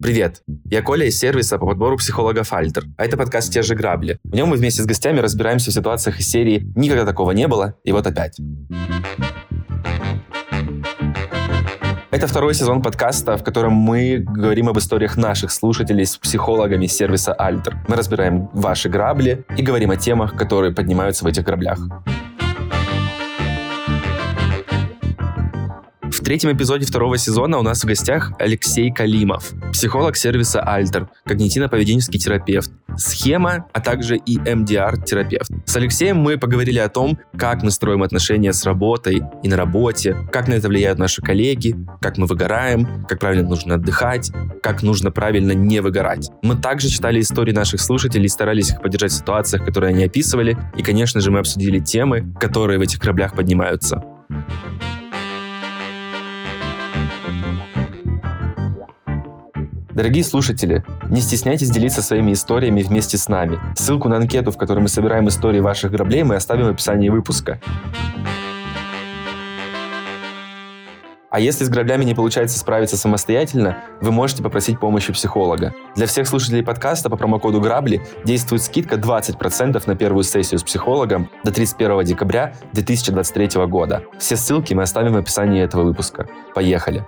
Привет, я Коля из сервиса по подбору психологов Альтер, а это подкаст «Те же грабли». В нем мы вместе с гостями разбираемся в ситуациях из серии «Никогда такого не было» и вот опять. Это второй сезон подкаста, в котором мы говорим об историях наших слушателей с психологами сервиса Альтер. Мы разбираем ваши грабли и говорим о темах, которые поднимаются в этих граблях. В третьем эпизоде второго сезона у нас в гостях Алексей Калимов, психолог сервиса Альтер, когнитивно-поведенческий терапевт, схема, а также и MDR-терапевт. С Алексеем мы поговорили о том, как мы строим отношения с работой и на работе, как на это влияют наши коллеги, как мы выгораем, как правильно нужно отдыхать, как нужно правильно не выгорать. Мы также читали истории наших слушателей, старались их поддержать в ситуациях, которые они описывали, и, конечно же, мы обсудили темы, которые в этих кораблях поднимаются. Дорогие слушатели, не стесняйтесь делиться своими историями вместе с нами. Ссылку на анкету, в которой мы собираем истории ваших граблей, мы оставим в описании выпуска. А если с граблями не получается справиться самостоятельно, вы можете попросить помощи психолога. Для всех слушателей подкаста по промокоду «Грабли» действует скидка 20% на первую сессию с психологом до 31 декабря 2023 года. Все ссылки мы оставим в описании этого выпуска. Поехали!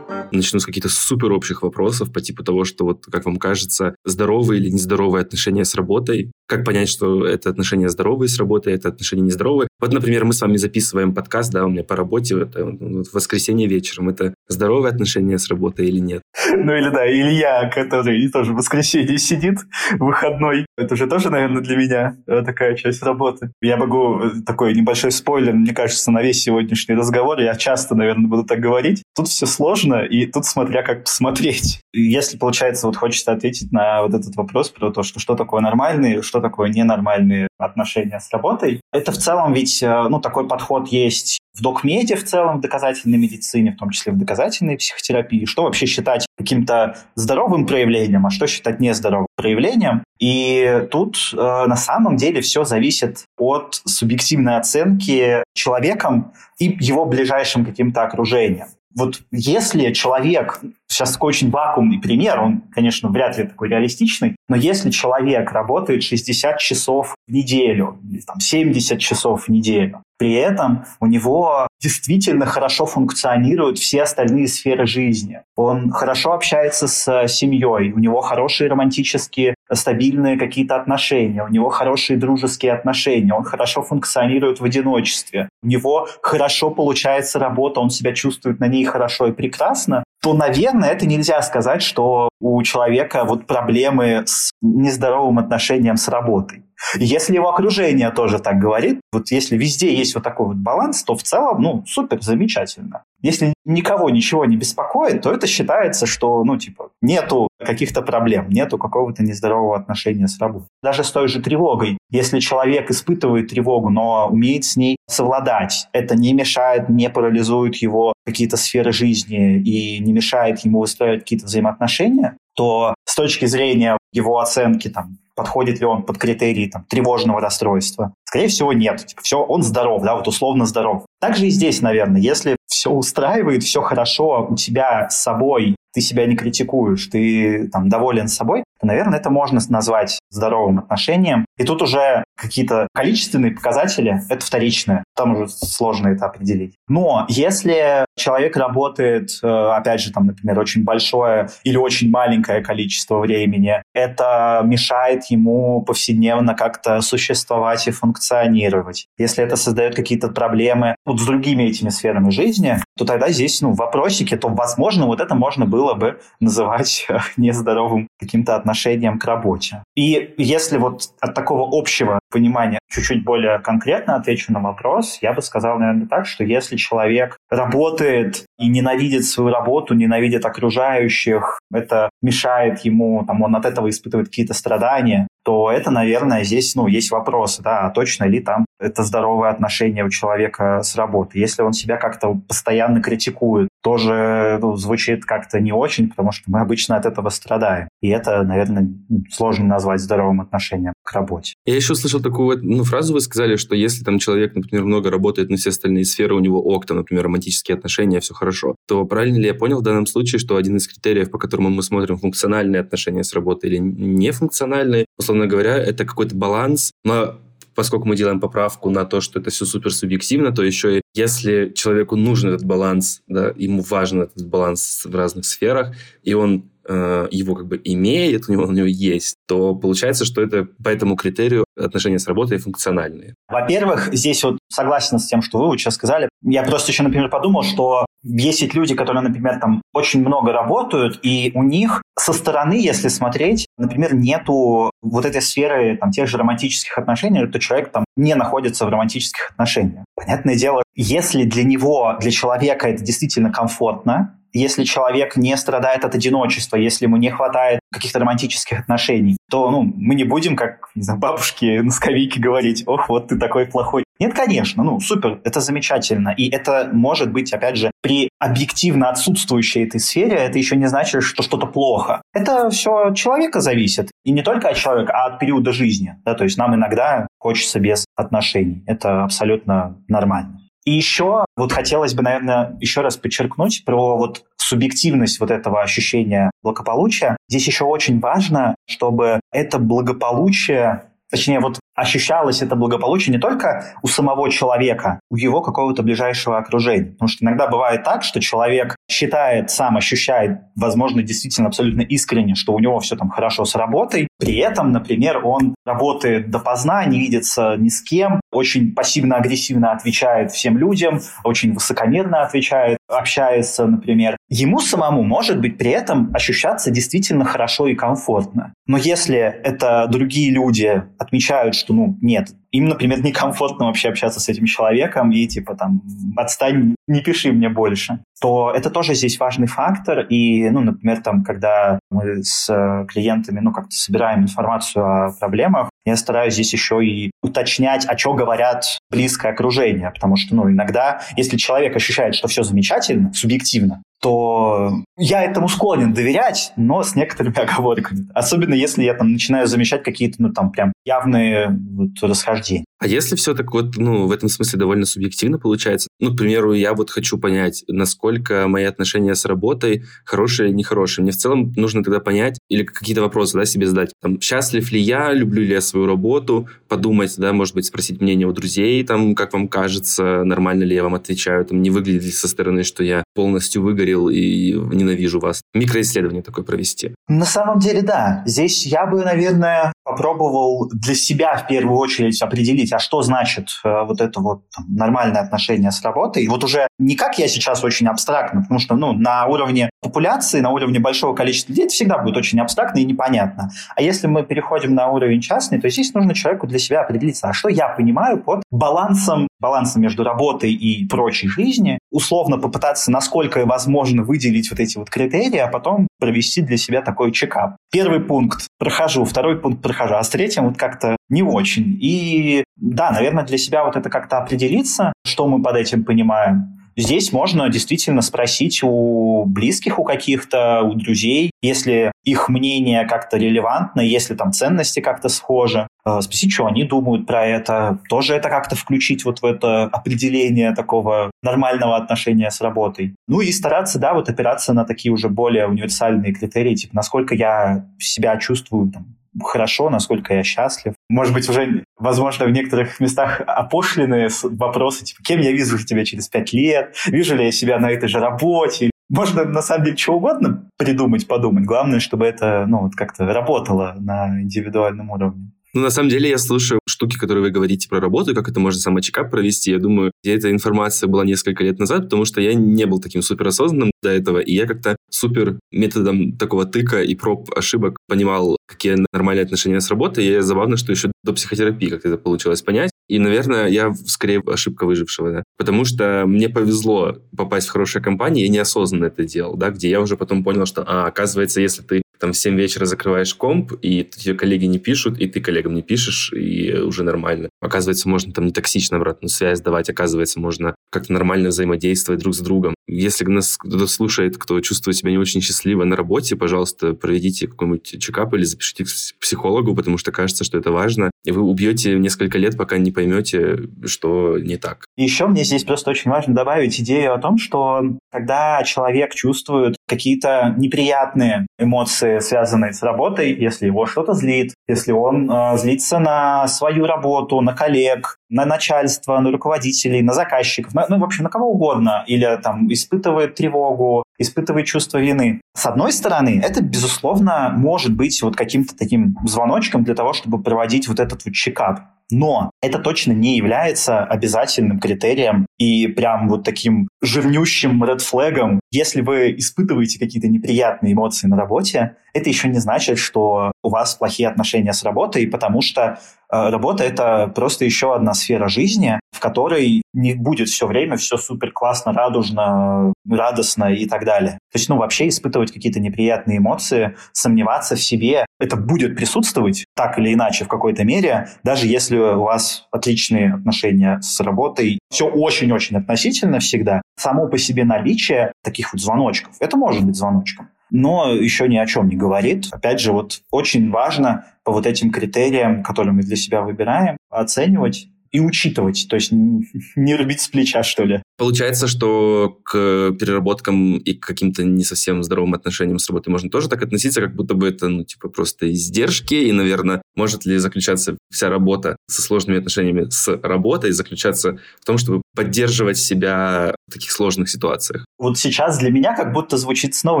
Начну с каких-то супер общих вопросов по типу того, что вот, как вам кажется, здоровые или нездоровые отношения с работой, как понять, что это отношения здоровые с работой, это отношения нездоровые. Вот, например, мы с вами записываем подкаст, да, у меня по работе, это вот, в воскресенье вечером, это здоровые отношения с работой или нет? Ну или да, Илья, который тоже в воскресенье сидит, выходной. Это же тоже, наверное, для меня э, такая часть работы. Я могу, э, такой небольшой спойлер, мне кажется, на весь сегодняшний разговор, я часто, наверное, буду так говорить. Тут все сложно, и тут смотря как посмотреть. Если, получается, вот хочется ответить на вот этот вопрос про то, что что такое нормальные, что такое ненормальные отношения с работой, это в целом ведь, э, ну, такой подход есть в докмеде в целом, в доказательной медицине, в том числе в доказательной психотерапии, что вообще считать каким-то здоровым проявлением, а что считать нездоровым проявлением. И тут э, на самом деле все зависит от субъективной оценки человеком и его ближайшим каким-то окружением. Вот если человек, сейчас такой очень вакуумный пример, он, конечно, вряд ли такой реалистичный, но если человек работает 60 часов в неделю, или там 70 часов в неделю, при этом у него действительно хорошо функционируют все остальные сферы жизни. Он хорошо общается с семьей, у него хорошие романтические, стабильные какие-то отношения, у него хорошие дружеские отношения, он хорошо функционирует в одиночестве, у него хорошо получается работа, он себя чувствует на ней хорошо и прекрасно, то, наверное, это нельзя сказать, что у человека вот проблемы с нездоровым отношением с работой. Если его окружение тоже так говорит, вот если везде есть вот такой вот баланс, то в целом, ну, супер, замечательно. Если никого ничего не беспокоит, то это считается, что, ну, типа, нету каких-то проблем, нету какого-то нездорового отношения с работой. Даже с той же тревогой. Если человек испытывает тревогу, но умеет с ней совладать, это не мешает, не парализует его какие-то сферы жизни и не мешает ему выстраивать какие-то взаимоотношения, то с точки зрения его оценки там, подходит ли он под критерии там, тревожного расстройства. Скорее всего, нет. Типа, все, он здоров, да, вот условно здоров. Также и здесь, наверное, если все устраивает, все хорошо у тебя с собой, ты себя не критикуешь, ты там доволен собой, то, наверное, это можно назвать здоровым отношением. И тут уже какие-то количественные показатели, это вторичное, там уже сложно это определить. Но если человек работает, э, опять же, там, например, очень большое или очень маленькое количество времени, это мешает ему повседневно как-то существовать и функционировать. Если это создает какие-то проблемы вот с другими этими сферами жизни, то тогда здесь, ну, вопросики, то, возможно, вот это можно было бы называть нездоровым каким-то отношением к работе. И если вот от такого общего понимания чуть-чуть более конкретно отвечу на вопрос, я бы сказал, наверное, так, что если человек работает и ненавидит свою работу, ненавидит окружающих, это мешает ему, там, он от этого испытывает какие-то страдания, то это, наверное, здесь ну, есть вопрос, да, а точно ли там это здоровое отношение у человека с работой. Если он себя как-то постоянно критикует, тоже ну, звучит как-то не очень, потому что мы обычно от этого страдаем. И это, наверное, сложно назвать здоровым отношением работе. Я еще слышал такую ну, фразу, вы сказали, что если там человек, например, много работает на все остальные сферы, у него ок, там, например, романтические отношения, все хорошо, то правильно ли я понял в данном случае, что один из критериев, по которому мы смотрим функциональные отношения с работой или нефункциональные, условно говоря, это какой-то баланс, но поскольку мы делаем поправку на то, что это все супер субъективно, то еще и если человеку нужен этот баланс, да, ему важен этот баланс в разных сферах, и он э, его как бы имеет, у него у него есть, то получается, что это по этому критерию отношения с работой функциональные. Во-первых, здесь вот согласен с тем, что вы вот сейчас сказали. Я просто еще, например, подумал, что есть люди, которые, например, там очень много работают, и у них со стороны, если смотреть, например, нету вот этой сферы там, тех же романтических отношений, то человек там не находится в романтических отношениях. Понятное дело, если для него, для человека это действительно комфортно, если человек не страдает от одиночества, если ему не хватает каких-то романтических отношений, то ну, мы не будем, как не знаю, бабушки на скамейке говорить, ох, вот ты такой плохой. Нет, конечно, ну супер, это замечательно. И это может быть, опять же, при объективно отсутствующей этой сфере, это еще не значит, что что-то плохо. Это все от человека зависит. И не только от человека, а от периода жизни. Да? То есть нам иногда хочется без отношений. Это абсолютно нормально. И еще вот хотелось бы, наверное, еще раз подчеркнуть про вот субъективность вот этого ощущения благополучия. Здесь еще очень важно, чтобы это благополучие Точнее, вот ощущалось это благополучие не только у самого человека, у его какого-то ближайшего окружения. Потому что иногда бывает так, что человек считает, сам ощущает, возможно, действительно абсолютно искренне, что у него все там хорошо с работой. При этом, например, он работает допоздна, не видится ни с кем, очень пассивно-агрессивно отвечает всем людям, очень высокомерно отвечает, общается, например. Ему самому может быть при этом ощущаться действительно хорошо и комфортно. Но если это другие люди отмечают, что, ну, нет, им, например, некомфортно вообще общаться с этим человеком и типа там отстань, не пиши мне больше, то это тоже здесь важный фактор. И, ну, например, там, когда мы с э, клиентами, ну, как-то собираем информацию о проблемах, я стараюсь здесь еще и уточнять, о чем говорят близкое окружение, потому что, ну, иногда, если человек ощущает, что все замечательно, субъективно, то я этому склонен доверять, но с некоторыми оговорками. Особенно если я там начинаю замечать какие-то, ну, там, прям явные вот, расхождения. А если все так вот, ну, в этом смысле довольно субъективно получается? Ну, к примеру, я вот хочу понять, насколько мои отношения с работой хорошие или нехорошие. Мне в целом нужно тогда понять, или какие-то вопросы, да, себе задать. Там, счастлив ли я, люблю ли я свою работу, подумать, да, может быть, спросить мнение у друзей, там, как вам кажется, нормально ли я вам отвечаю, там, не выглядит ли со стороны, что я полностью выгорел и ненавижу вас. Микроисследование такое провести. На самом деле, да. Здесь я бы, наверное, попробовал для себя в первую очередь определить, а что значит э, вот это вот там, нормальное отношение с работой. И вот уже не как я сейчас очень абстрактно, потому что ну, на уровне популяции, на уровне большого количества людей это всегда будет очень абстрактно и непонятно. А если мы переходим на уровень частный, то здесь нужно человеку для себя определиться, а что я понимаю под балансом, балансом между работой и прочей жизни, условно попытаться, насколько возможно, выделить вот эти вот критерии, а потом провести для себя такой чекап. Первый пункт прохожу, второй пункт прохожу, а с третьим вот как-то не очень. И да, наверное, для себя вот это как-то определиться, что мы под этим понимаем. Здесь можно действительно спросить у близких, у каких-то, у друзей, если их мнение как-то релевантно, если там ценности как-то схожи, э, спросить, что они думают про это, тоже это как-то включить вот в это определение такого нормального отношения с работой. Ну и стараться, да, вот опираться на такие уже более универсальные критерии, типа, насколько я себя чувствую там, хорошо, насколько я счастлив. Может быть, уже, возможно, в некоторых местах опошленные вопросы, типа, кем я вижу тебя через пять лет, вижу ли я себя на этой же работе. Можно, на самом деле, что угодно придумать, подумать. Главное, чтобы это, ну, вот как-то работало на индивидуальном уровне. Ну, на самом деле, я слушаю штуки, которые вы говорите про работу, как это можно самочекап провести. Я думаю, эта информация была несколько лет назад, потому что я не был таким суперосознанным до этого, и я как-то супер методом такого тыка и проб ошибок понимал, какие нормальные отношения с работой. И забавно, что еще до психотерапии как это получилось понять. И, наверное, я скорее ошибка выжившего, да. Потому что мне повезло попасть в хорошие компании, я неосознанно это делал, да, где я уже потом понял, что, а, оказывается, если ты там в 7 вечера закрываешь комп, и тебе коллеги не пишут, и ты коллегам не пишешь, и уже нормально. Оказывается, можно там не токсично обратную связь давать, оказывается, можно как-то нормально взаимодействовать друг с другом. Если нас кто-то слушает, кто чувствует себя не очень счастливо на работе, пожалуйста, проведите какой-нибудь чекап или запишите к психологу, потому что кажется, что это важно. И вы убьете несколько лет, пока не поймете, что не так. Еще мне здесь просто очень важно добавить идею о том, что когда человек чувствует какие-то неприятные эмоции, связанные с работой, если его что-то злит, если он э, злится на свою работу, на коллег, на начальство, на руководителей, на заказчиков, на, ну, в общем, на кого угодно, или там испытывает тревогу, испытывает чувство вины. С одной стороны, это, безусловно, может быть вот каким-то таким звоночком для того, чтобы проводить вот этот вот чекап. Но это точно не является обязательным критерием и прям вот таким жирнющим редфлегом. Если вы испытываете какие-то неприятные эмоции на работе, это еще не значит, что у вас плохие отношения с работой, потому что э, работа — это просто еще одна сфера жизни, в которой не будет все время все супер классно, радужно, радостно и так далее. То есть, ну, вообще испытывать какие-то неприятные эмоции, сомневаться в себе, это будет присутствовать так или иначе в какой-то мере, даже если у вас отличные отношения с работой, все очень-очень относительно всегда, само по себе наличие таких вот звоночков, это может быть звоночком но еще ни о чем не говорит. Опять же, вот очень важно по вот этим критериям, которые мы для себя выбираем, оценивать и учитывать, то есть не рубить с плеча, что ли. Получается, что к переработкам и к каким-то не совсем здоровым отношениям с работой можно тоже так относиться, как будто бы это, ну, типа, просто издержки, и, наверное, может ли заключаться вся работа со сложными отношениями с работой, заключаться в том, чтобы поддерживать себя в таких сложных ситуациях? Вот сейчас для меня как будто звучит снова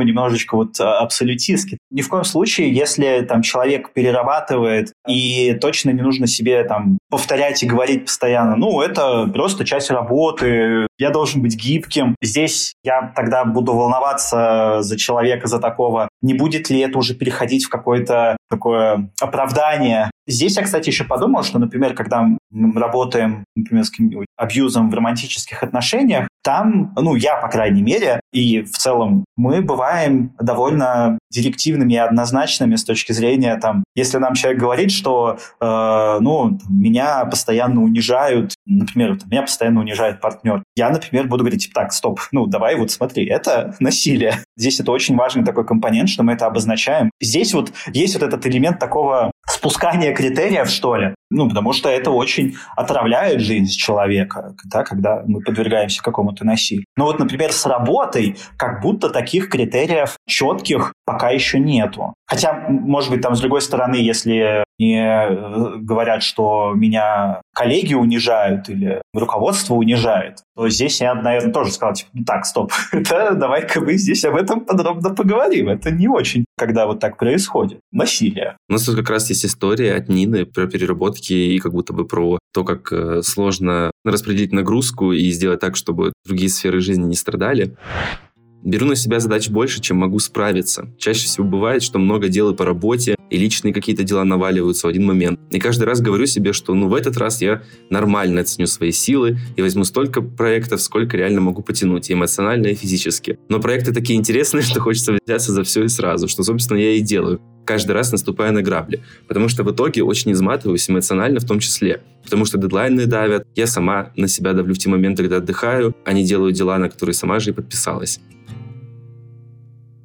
немножечко вот а, абсолютистски. Ни в коем случае, если там человек перерабатывает, и точно не нужно себе там повторять и говорить постоянно, ну, это просто часть работы, я должен быть гибким. Здесь я тогда буду волноваться за человека, за такого. Не будет ли это уже переходить в какое-то такое оправдание? Здесь я, кстати, еще подумал, что, например, когда мы работаем, например, с каким-нибудь абьюзом в романтических отношениях, там, ну, я, по крайней мере, и в целом мы бываем довольно директивными и однозначными с точки зрения, там, если нам человек говорит, что, э, ну, меня постоянно унижают, например, меня постоянно унижает партнер, я, например, буду говорить, типа, так, стоп, ну, давай вот смотри, это насилие. Здесь это очень важный такой компонент, что мы это обозначаем. Здесь вот есть вот этот элемент такого спускания критериев, что ли. Ну, потому что это очень отравляет жизнь человека, да, когда мы подвергаемся какому-то насилию. Но вот, например, с работой как будто таких критериев четких пока еще нету. Хотя, может быть, там, с другой стороны, если не э, говорят, что меня коллеги унижают или руководство унижает, то здесь я, наверное, тоже сказал, типа, ну так, стоп, это давай-ка мы здесь об этом подробно поговорим. Это не очень, когда вот так происходит. Насилие. У нас тут как раз есть история от Нины про переработки и как будто бы про то, как э, сложно распределить нагрузку и сделать так, чтобы другие сферы жизни не страдали. Беру на себя задач больше, чем могу справиться. Чаще всего бывает, что много дел и по работе, и личные какие-то дела наваливаются в один момент. И каждый раз говорю себе, что ну в этот раз я нормально оценю свои силы и возьму столько проектов, сколько реально могу потянуть, эмоционально, и физически. Но проекты такие интересные, что хочется взяться за все и сразу, что, собственно, я и делаю каждый раз наступая на грабли. Потому что в итоге очень изматываюсь эмоционально в том числе. Потому что дедлайны давят, я сама на себя давлю в те моменты, когда отдыхаю, а не делаю дела, на которые сама же и подписалась.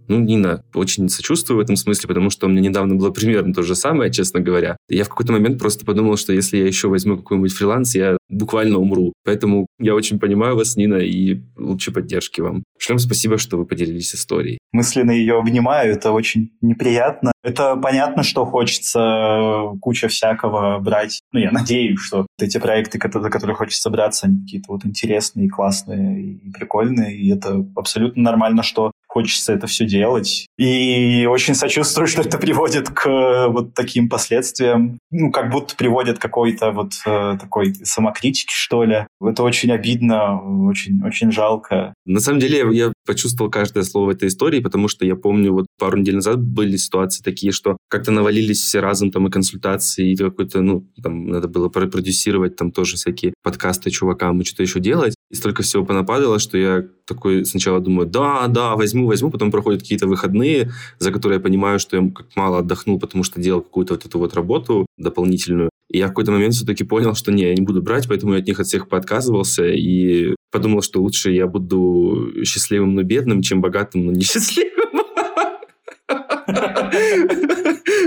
Ну, Нина, очень сочувствую в этом смысле, потому что у меня недавно было примерно то же самое, честно говоря. Я в какой-то момент просто подумал, что если я еще возьму какой-нибудь фриланс, я буквально умру. Поэтому я очень понимаю вас, Нина, и лучшей поддержки вам. Шлем спасибо, что вы поделились историей. Мысленно ее обнимаю, это очень неприятно. Это понятно, что хочется куча всякого брать. Ну, я надеюсь, что эти проекты, за которые хочется браться, они какие-то вот интересные, классные и прикольные. И это абсолютно нормально, что хочется это все делать. И очень сочувствую, что это приводит к э, вот таким последствиям. Ну, как будто приводит к какой-то вот э, такой самокритике, что ли. Это очень обидно, очень, очень жалко. На самом деле, я почувствовал каждое слово этой истории, потому что я помню, вот пару недель назад были ситуации такие, что как-то навалились все разом там и консультации, и какой-то, ну, там надо было продюсировать там тоже всякие подкасты чувакам и что-то еще делать. И столько всего понападало, что я такой сначала думаю, да, да, возьму, возьму, потом проходят какие-то выходные, за которые я понимаю, что я как мало отдохнул, потому что делал какую-то вот эту вот работу дополнительную. И я в какой-то момент все-таки понял, что не, я не буду брать, поэтому я от них от всех поотказывался и подумал, что лучше я буду счастливым, но бедным, чем богатым, но несчастливым.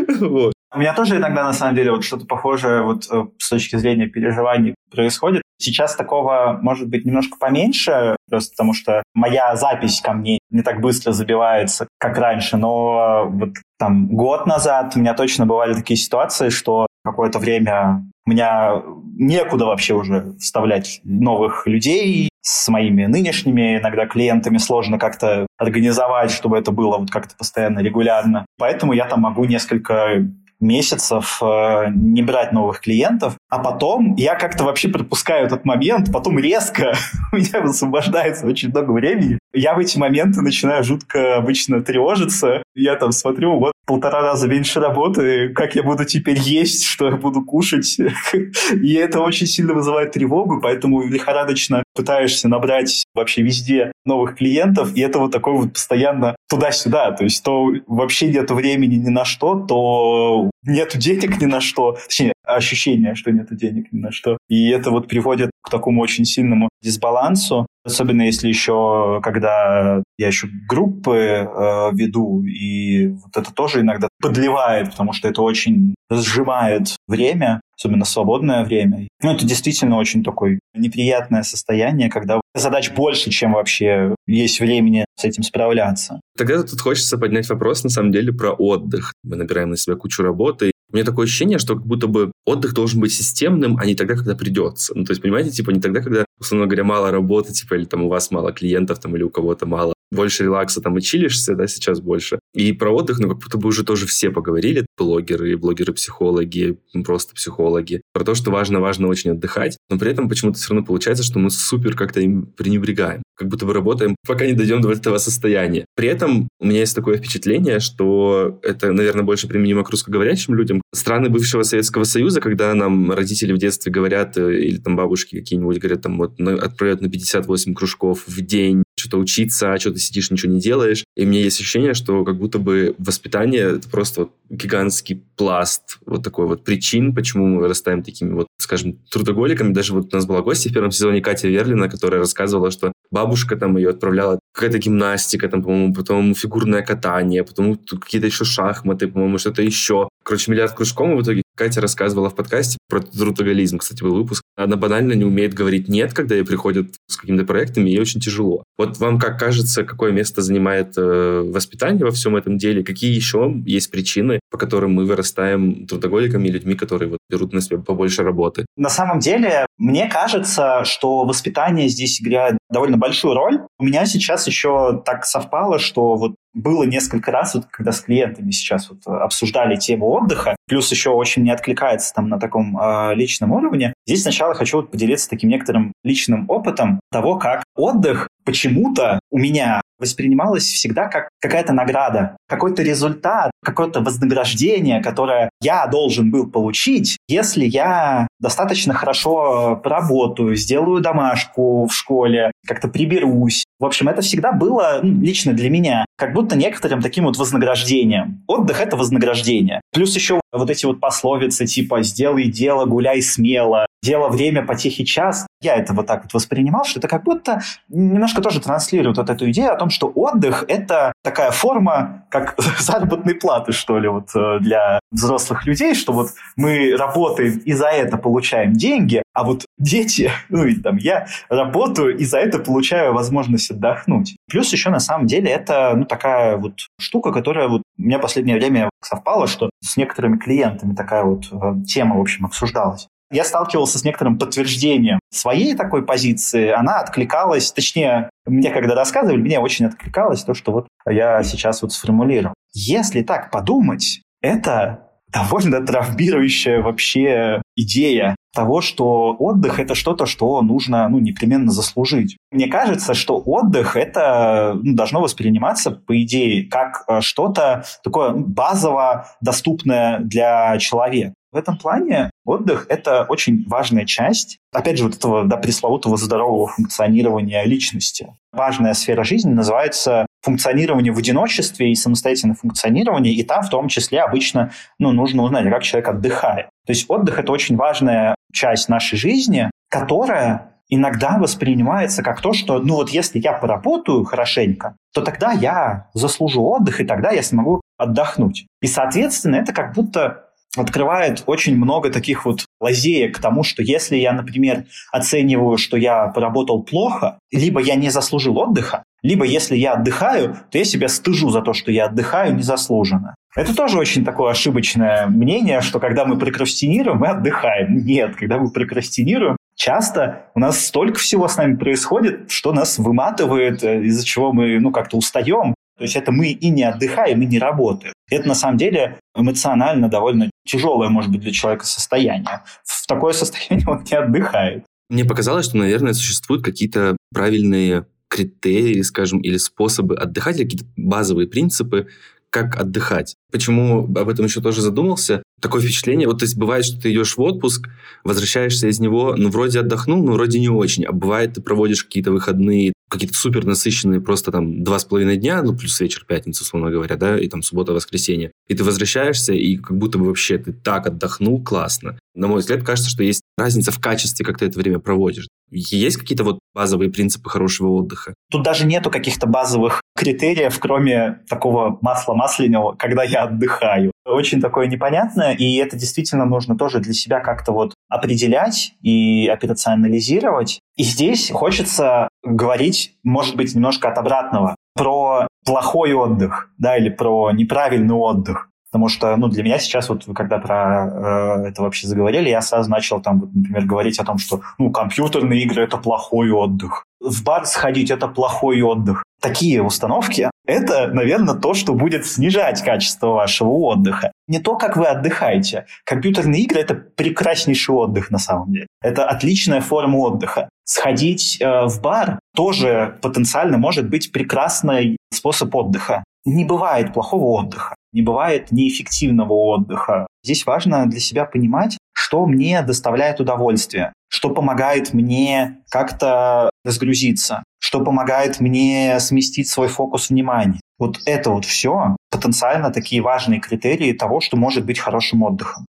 Вот. У меня тоже иногда, на самом деле, вот что-то похожее вот э, с точки зрения переживаний происходит. Сейчас такого может быть немножко поменьше, просто потому что моя запись ко мне не так быстро забивается, как раньше, но вот там год назад у меня точно бывали такие ситуации, что какое-то время у меня некуда вообще уже вставлять новых людей, с моими нынешними иногда клиентами сложно как-то организовать, чтобы это было вот как-то постоянно, регулярно. Поэтому я там могу несколько месяцев э, не брать новых клиентов, а потом я как-то вообще пропускаю этот момент, потом резко у меня высвобождается очень много времени. Я в эти моменты начинаю жутко обычно тревожиться. Я там смотрю, вот полтора раза меньше работы, как я буду теперь есть, что я буду кушать. И это очень сильно вызывает тревогу, поэтому лихорадочно пытаешься набрать вообще везде новых клиентов, и это вот такой вот постоянно туда-сюда. То есть то вообще нету времени ни на что, то нету денег ни на что. Точнее, ощущение, что нету денег ни на что. И это вот приводит к такому очень сильному дисбалансу. Особенно если еще, когда я еще группы э, веду, и вот это тоже иногда подливает, потому что это очень сжимает время, особенно свободное время. Ну, это действительно очень такое неприятное состояние, когда задач больше, чем вообще есть времени с этим справляться. Тогда тут хочется поднять вопрос, на самом деле, про отдых. Мы набираем на себя кучу работы, у меня такое ощущение, что как будто бы отдых должен быть системным, а не тогда, когда придется. Ну, то есть, понимаете, типа не тогда, когда, условно говоря, мало работы, типа, или там у вас мало клиентов, там, или у кого-то мало больше релакса там и чилишься, да, сейчас больше. И про отдых, ну, как будто бы уже тоже все поговорили, блогеры, блогеры-психологи, просто психологи, про то, что важно-важно очень отдыхать, но при этом почему-то все равно получается, что мы супер как-то им пренебрегаем, как будто бы работаем, пока не дойдем до этого состояния. При этом у меня есть такое впечатление, что это, наверное, больше применимо к русскоговорящим людям. Страны бывшего Советского Союза, когда нам родители в детстве говорят, э, или там бабушки какие-нибудь говорят, там вот отправляют на 58 кружков в день, что-то учиться, что ты сидишь, ничего не делаешь. И меня есть ощущение, что как будто бы воспитание — это просто вот гигантский пласт вот такой вот причин, почему мы вырастаем такими вот, скажем, трудоголиками. Даже вот у нас была гостья в первом сезоне Катя Верлина, которая рассказывала, что бабушка там ее отправляла какая-то гимнастика, там, по-моему, потом фигурное катание, потом какие-то еще шахматы, по-моему, что-то еще. Короче, миллиард кружком, и в итоге Катя рассказывала в подкасте про трудоголизм, кстати, был выпуск. Она банально не умеет говорить «нет», когда ей приходят с какими-то проектами, ей очень тяжело. Вот вам как кажется, какое место занимает э, воспитание во всем этом деле? Какие еще есть причины, по которым мы вырастаем трудоголиками людьми, которые вот берут на себя побольше работы? На самом деле, мне кажется, что воспитание здесь играет довольно большую роль. У меня сейчас еще так совпало, что вот было несколько раз, вот, когда с клиентами сейчас вот обсуждали тему отдыха, плюс еще очень не откликается там на таком э, личном уровне. Здесь сначала хочу вот поделиться таким некоторым личным опытом того, как отдых почему-то у меня воспринималось всегда как какая-то награда, какой-то результат, какое-то вознаграждение, которое я должен был получить, если я достаточно хорошо поработаю, сделаю домашку в школе, как-то приберусь. В общем, это всегда было ну, лично для меня как будто некоторым таким вот вознаграждением. Отдых — это вознаграждение. Плюс еще вот эти вот пословицы типа «сделай дело, гуляй смело», «дело время, потехи час». Я это вот так вот воспринимал, что это как будто немножко тоже транслирует вот эту идею о том, что отдых — это такая форма, как заработной платы, что ли, вот э, для взрослых людей, что вот мы работаем и за это получаем деньги, а вот дети, ну и там я работаю и за это получаю возможность отдохнуть. Плюс еще на самом деле это ну, такая вот штука, которая вот у меня в последнее время совпала, что с некоторыми клиентами такая вот э, тема, в общем, обсуждалась. Я сталкивался с некоторым подтверждением своей такой позиции. Она откликалась, точнее, мне когда рассказывали, мне очень откликалось то, что вот я сейчас вот сформулировал. Если так подумать, это довольно травмирующая вообще идея того, что отдых — это что-то, что нужно ну, непременно заслужить. Мне кажется, что отдых — это ну, должно восприниматься, по идее, как э, что-то такое базово доступное для человека. В этом плане отдых – это очень важная часть, опять же, вот этого да, пресловутого здорового функционирования личности. Важная сфера жизни называется функционирование в одиночестве и самостоятельное функционирование, и там в том числе обычно ну, нужно узнать, как человек отдыхает. То есть отдых – это очень важная часть нашей жизни, которая иногда воспринимается как то, что, ну вот если я поработаю хорошенько, то тогда я заслужу отдых, и тогда я смогу отдохнуть. И, соответственно, это как будто открывает очень много таких вот лазеек к тому, что если я, например, оцениваю, что я поработал плохо, либо я не заслужил отдыха, либо если я отдыхаю, то я себя стыжу за то, что я отдыхаю незаслуженно. Это тоже очень такое ошибочное мнение, что когда мы прокрастинируем, мы отдыхаем. Нет, когда мы прокрастинируем, часто у нас столько всего с нами происходит, что нас выматывает, э, из-за чего мы ну, как-то устаем. То есть это мы и не отдыхаем, и не работаем. Это на самом деле эмоционально довольно тяжелое, может быть, для человека состояние. В такое состояние он не отдыхает. Мне показалось, что, наверное, существуют какие-то правильные критерии, скажем, или способы отдыхать, или какие-то базовые принципы, как отдыхать. Почему об этом еще тоже задумался? Такое впечатление, вот то есть бывает, что ты идешь в отпуск, возвращаешься из него, ну, вроде отдохнул, но вроде не очень. А бывает, ты проводишь какие-то выходные, какие-то супер насыщенные, просто там два с половиной дня, ну, плюс вечер, пятница, условно говоря, да, и там суббота, воскресенье. И ты возвращаешься, и как будто бы вообще ты так отдохнул, классно. На мой взгляд, кажется, что есть разница в качестве, как ты это время проводишь. Есть какие-то вот базовые принципы хорошего отдыха? Тут даже нету каких-то базовых критериев, кроме такого масла масляного, когда я отдыхаю. Очень такое непонятное, и это действительно нужно тоже для себя как-то вот определять и операционализировать. И здесь хочется говорить, может быть, немножко от обратного, про плохой отдых, да, или про неправильный отдых. Потому что, ну, для меня сейчас, вот когда про э, это вообще заговорили, я сразу начал там, вот, например, говорить о том, что, ну, компьютерные игры – это плохой отдых. В бар сходить – это плохой отдых. Такие установки – это, наверное, то, что будет снижать качество вашего отдыха. Не то, как вы отдыхаете. Компьютерные игры – это прекраснейший отдых на самом деле. Это отличная форма отдыха. Сходить э, в бар тоже потенциально может быть прекрасный способ отдыха. Не бывает плохого отдыха не бывает неэффективного отдыха. Здесь важно для себя понимать, что мне доставляет удовольствие, что помогает мне как-то разгрузиться, что помогает мне сместить свой фокус внимания. Вот это вот все потенциально такие важные критерии того, что может быть хорошим отдыхом.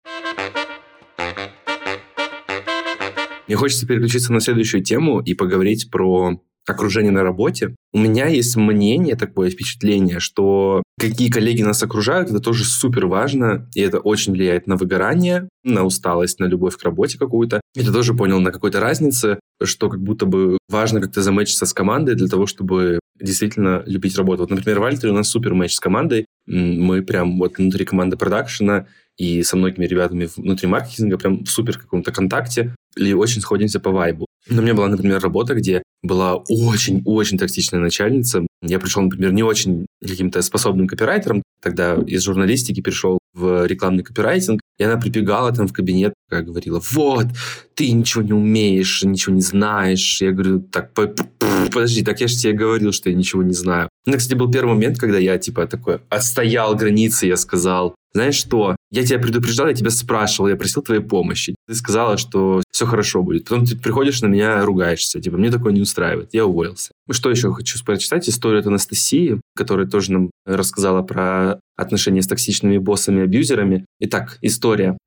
Мне хочется переключиться на следующую тему и поговорить про окружение на работе. У меня есть мнение, такое впечатление, что какие коллеги нас окружают, это тоже супер важно, и это очень влияет на выгорание, на усталость, на любовь к работе какую-то. Я тоже понял на какой-то разнице, что как будто бы важно как-то замечиться с командой для того, чтобы действительно любить работу. Вот, например, в Альтере у нас супер матч с командой. Мы прям вот внутри команды продакшена и со многими ребятами внутри маркетинга прям в супер каком-то контакте или очень сходимся по вайбу. Но у меня была, например, работа, где была очень-очень токсичная начальница. Я пришел, например, не очень каким-то способным копирайтером, тогда из журналистики перешел в рекламный копирайтинг, и она прибегала там в кабинет, как говорила, вот, ты ничего не умеешь, ничего не знаешь. Я говорю, так, подожди, так я же тебе говорил, что я ничего не знаю. Это, кстати, был первый момент, когда я, типа, такой, отстоял границы, я сказал, знаешь что, я тебя предупреждал, я тебя спрашивал, я просил твоей помощи. Ты сказала, что все хорошо будет. Потом ты приходишь на меня, ругаешься. Типа, мне такое не устраивает. Я уволился. Что еще хочу прочитать? Историю от Анастасии, которая тоже нам рассказала про отношения с токсичными боссами-абьюзерами. Итак, история.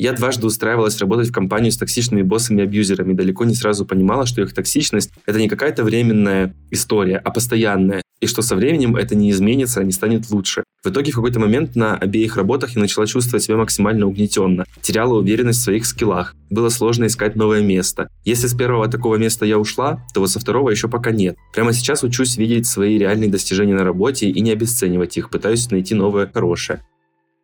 Я дважды устраивалась работать в компанию с токсичными боссами и абьюзерами. Далеко не сразу понимала, что их токсичность — это не какая-то временная история, а постоянная. И что со временем это не изменится, а не станет лучше. В итоге в какой-то момент на обеих работах я начала чувствовать себя максимально угнетенно. Теряла уверенность в своих скиллах. Было сложно искать новое место. Если с первого такого места я ушла, то вот со второго еще пока нет. Прямо сейчас учусь видеть свои реальные достижения на работе и не обесценивать их. Пытаюсь найти новое хорошее.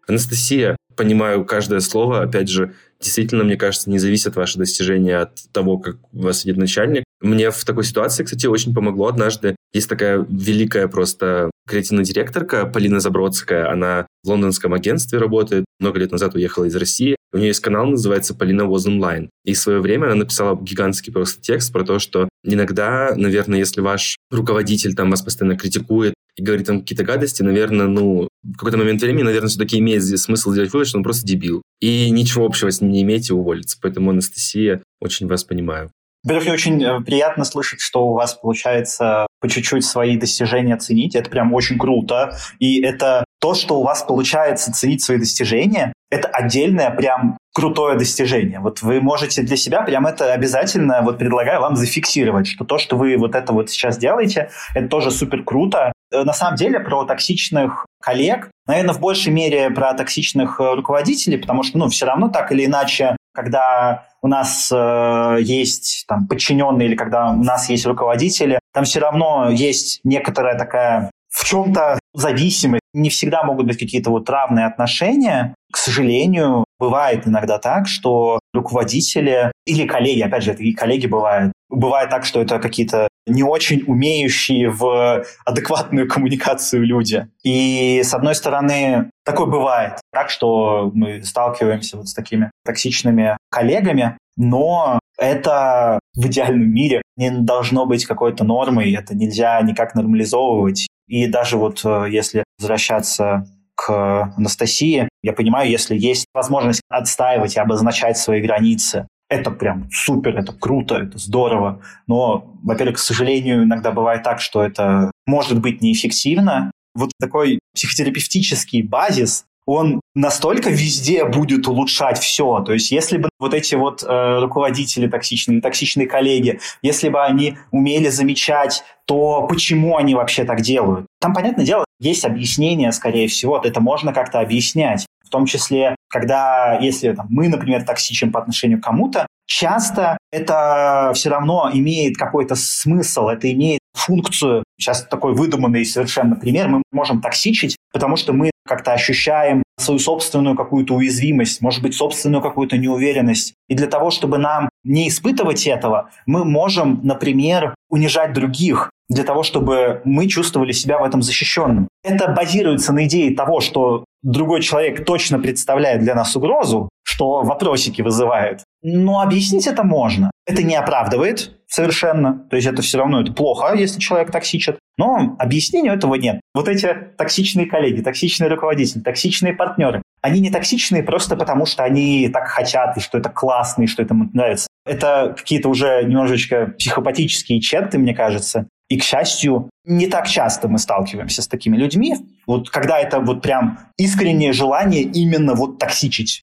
Анастасия, понимаю каждое слово, опять же, действительно, мне кажется, не зависит ваше достижение от того, как у вас сидит начальник. Мне в такой ситуации, кстати, очень помогло однажды. Есть такая великая просто креативная директорка Полина Забродская. Она в лондонском агентстве работает. Много лет назад уехала из России. У нее есть канал, называется Полина Was Online. И в свое время она написала гигантский просто текст про то, что Иногда, наверное, если ваш руководитель там вас постоянно критикует и говорит там какие-то гадости, наверное, ну, в какой-то момент времени, наверное, все-таки имеет смысл сделать вывод, что он просто дебил. И ничего общего с ним не имеете уволиться. Поэтому, Анастасия, очень вас понимаю. Во-первых, очень э, приятно слышать, что у вас получается по чуть-чуть свои достижения ценить. Это прям очень круто. И это то, что у вас получается ценить свои достижения, это отдельное прям крутое достижение. Вот вы можете для себя прям это обязательно, вот предлагаю вам зафиксировать, что то, что вы вот это вот сейчас делаете, это тоже супер круто. Э, на самом деле про токсичных коллег, наверное, в большей мере про токсичных э, руководителей, потому что, ну, все равно так или иначе, когда у нас э, есть там подчиненные или когда у нас есть руководители, там все равно есть некоторая такая в чем-то зависимость. Не всегда могут быть какие-то вот равные отношения. К сожалению, бывает иногда так, что руководители или коллеги, опять же, это и коллеги бывают, бывает так, что это какие-то не очень умеющие в адекватную коммуникацию люди. И, с одной стороны, такое бывает, так что мы сталкиваемся вот с такими токсичными коллегами, но это в идеальном мире не должно быть какой-то нормой, это нельзя никак нормализовывать. И даже вот э, если возвращаться к Анастасии, я понимаю, если есть возможность отстаивать и обозначать свои границы, это прям супер, это круто, это здорово. Но, во-первых, к сожалению, иногда бывает так, что это может быть неэффективно. Вот такой психотерапевтический базис, он настолько везде будет улучшать все. То есть если бы вот эти вот э, руководители токсичные, токсичные коллеги, если бы они умели замечать то, почему они вообще так делают. Там, понятное дело, есть объяснение, скорее всего, это можно как-то объяснять. В том числе, когда, если там, мы, например, токсичим по отношению к кому-то, часто это все равно имеет какой-то смысл, это имеет функцию. Сейчас такой выдуманный совершенно пример. Мы можем токсичить, потому что мы как-то ощущаем свою собственную какую-то уязвимость, может быть, собственную какую-то неуверенность. И для того, чтобы нам не испытывать этого, мы можем, например, унижать других, для того, чтобы мы чувствовали себя в этом защищенным. Это базируется на идее того, что другой человек точно представляет для нас угрозу, что вопросики вызывает. Но объяснить это можно. Это не оправдывает совершенно. То есть это все равно это плохо, если человек токсичит. Но объяснению этого нет. Вот эти токсичные коллеги, токсичные руководители, токсичные партнеры, они не токсичные просто потому, что они так хотят, и что это классно, и что это им нравится. Это какие-то уже немножечко психопатические черты, мне кажется. И, к счастью, не так часто мы сталкиваемся с такими людьми. Вот когда это вот прям искреннее желание именно вот токсичить.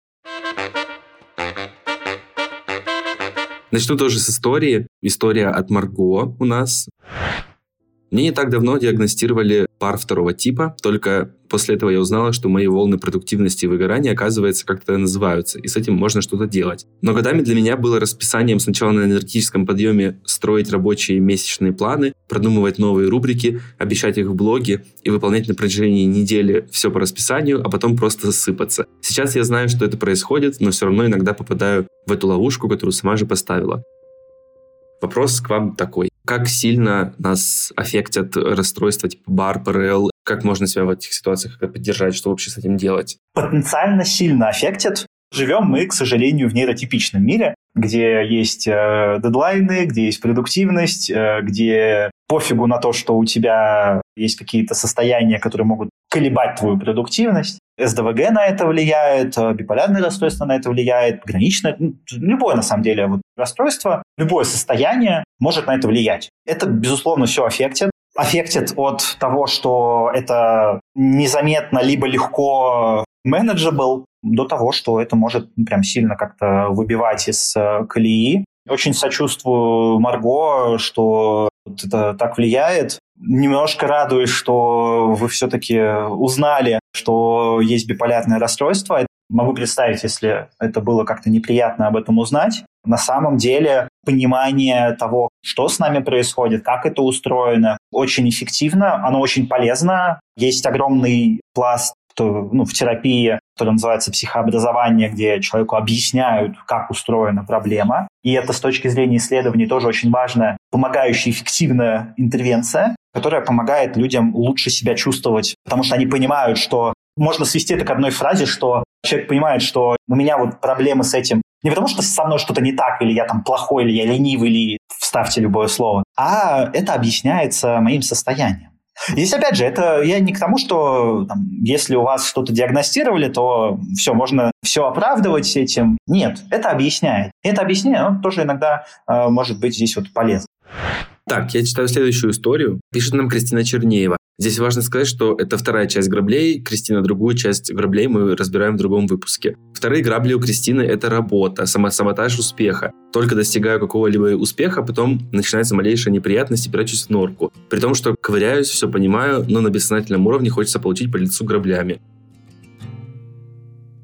Начну тоже с истории. История от Марго у нас. Мне не так давно диагностировали пар второго типа, только после этого я узнала, что мои волны продуктивности и выгорания, оказывается, как-то называются, и с этим можно что-то делать. Но годами для меня было расписанием сначала на энергетическом подъеме строить рабочие месячные планы, продумывать новые рубрики, обещать их в блоге и выполнять на протяжении недели все по расписанию, а потом просто засыпаться. Сейчас я знаю, что это происходит, но все равно иногда попадаю в эту ловушку, которую сама же поставила. Вопрос к вам такой. Как сильно нас аффектят расстройства типа БАР? Как можно себя в этих ситуациях поддержать? Что вообще с этим делать? Потенциально сильно аффектит. Живем мы, к сожалению, в нейротипичном мире, где есть э, дедлайны, где есть продуктивность, э, где пофигу на то, что у тебя есть какие-то состояния, которые могут колебать твою продуктивность. СДВГ на это влияет, э, биполярное расстройство на это влияет, пограничное, ну, любое на самом деле вот, расстройство, любое состояние может на это влиять. Это, безусловно, все аффектит. Аффектит от того, что это незаметно либо легко manageable, до того, что это может прям сильно как-то выбивать из э, колеи. Очень сочувствую Марго, что это так влияет. Немножко радуюсь, что вы все-таки узнали, что есть биполярное расстройство. Могу представить, если это было как-то неприятно об этом узнать. На самом деле понимание того, что с нами происходит, как это устроено, очень эффективно, оно очень полезно. Есть огромный пласт ну, в терапии, которая называется психообразование, где человеку объясняют, как устроена проблема. И это с точки зрения исследований тоже очень важная, помогающая эффективная интервенция, которая помогает людям лучше себя чувствовать, потому что они понимают, что можно свести это к одной фразе, что человек понимает, что у меня вот проблемы с этим Не потому, что со мной что-то не так, или я там плохой, или я ленивый, или вставьте любое слово, а это объясняется моим состоянием. Здесь, опять же, это я не к тому, что там, если у вас что-то диагностировали, то все, можно все оправдывать этим. Нет, это объясняет. Это объяснение, оно тоже иногда э, может быть здесь вот полезно. Так, я читаю следующую историю. Пишет нам Кристина Чернеева. Здесь важно сказать, что это вторая часть граблей. Кристина другую часть граблей мы разбираем в другом выпуске. Вторые грабли у Кристины – это работа, самосаботаж успеха. Только достигаю какого-либо успеха, потом начинается малейшая неприятность и прячусь в норку. При том, что ковыряюсь, все понимаю, но на бессознательном уровне хочется получить по лицу граблями.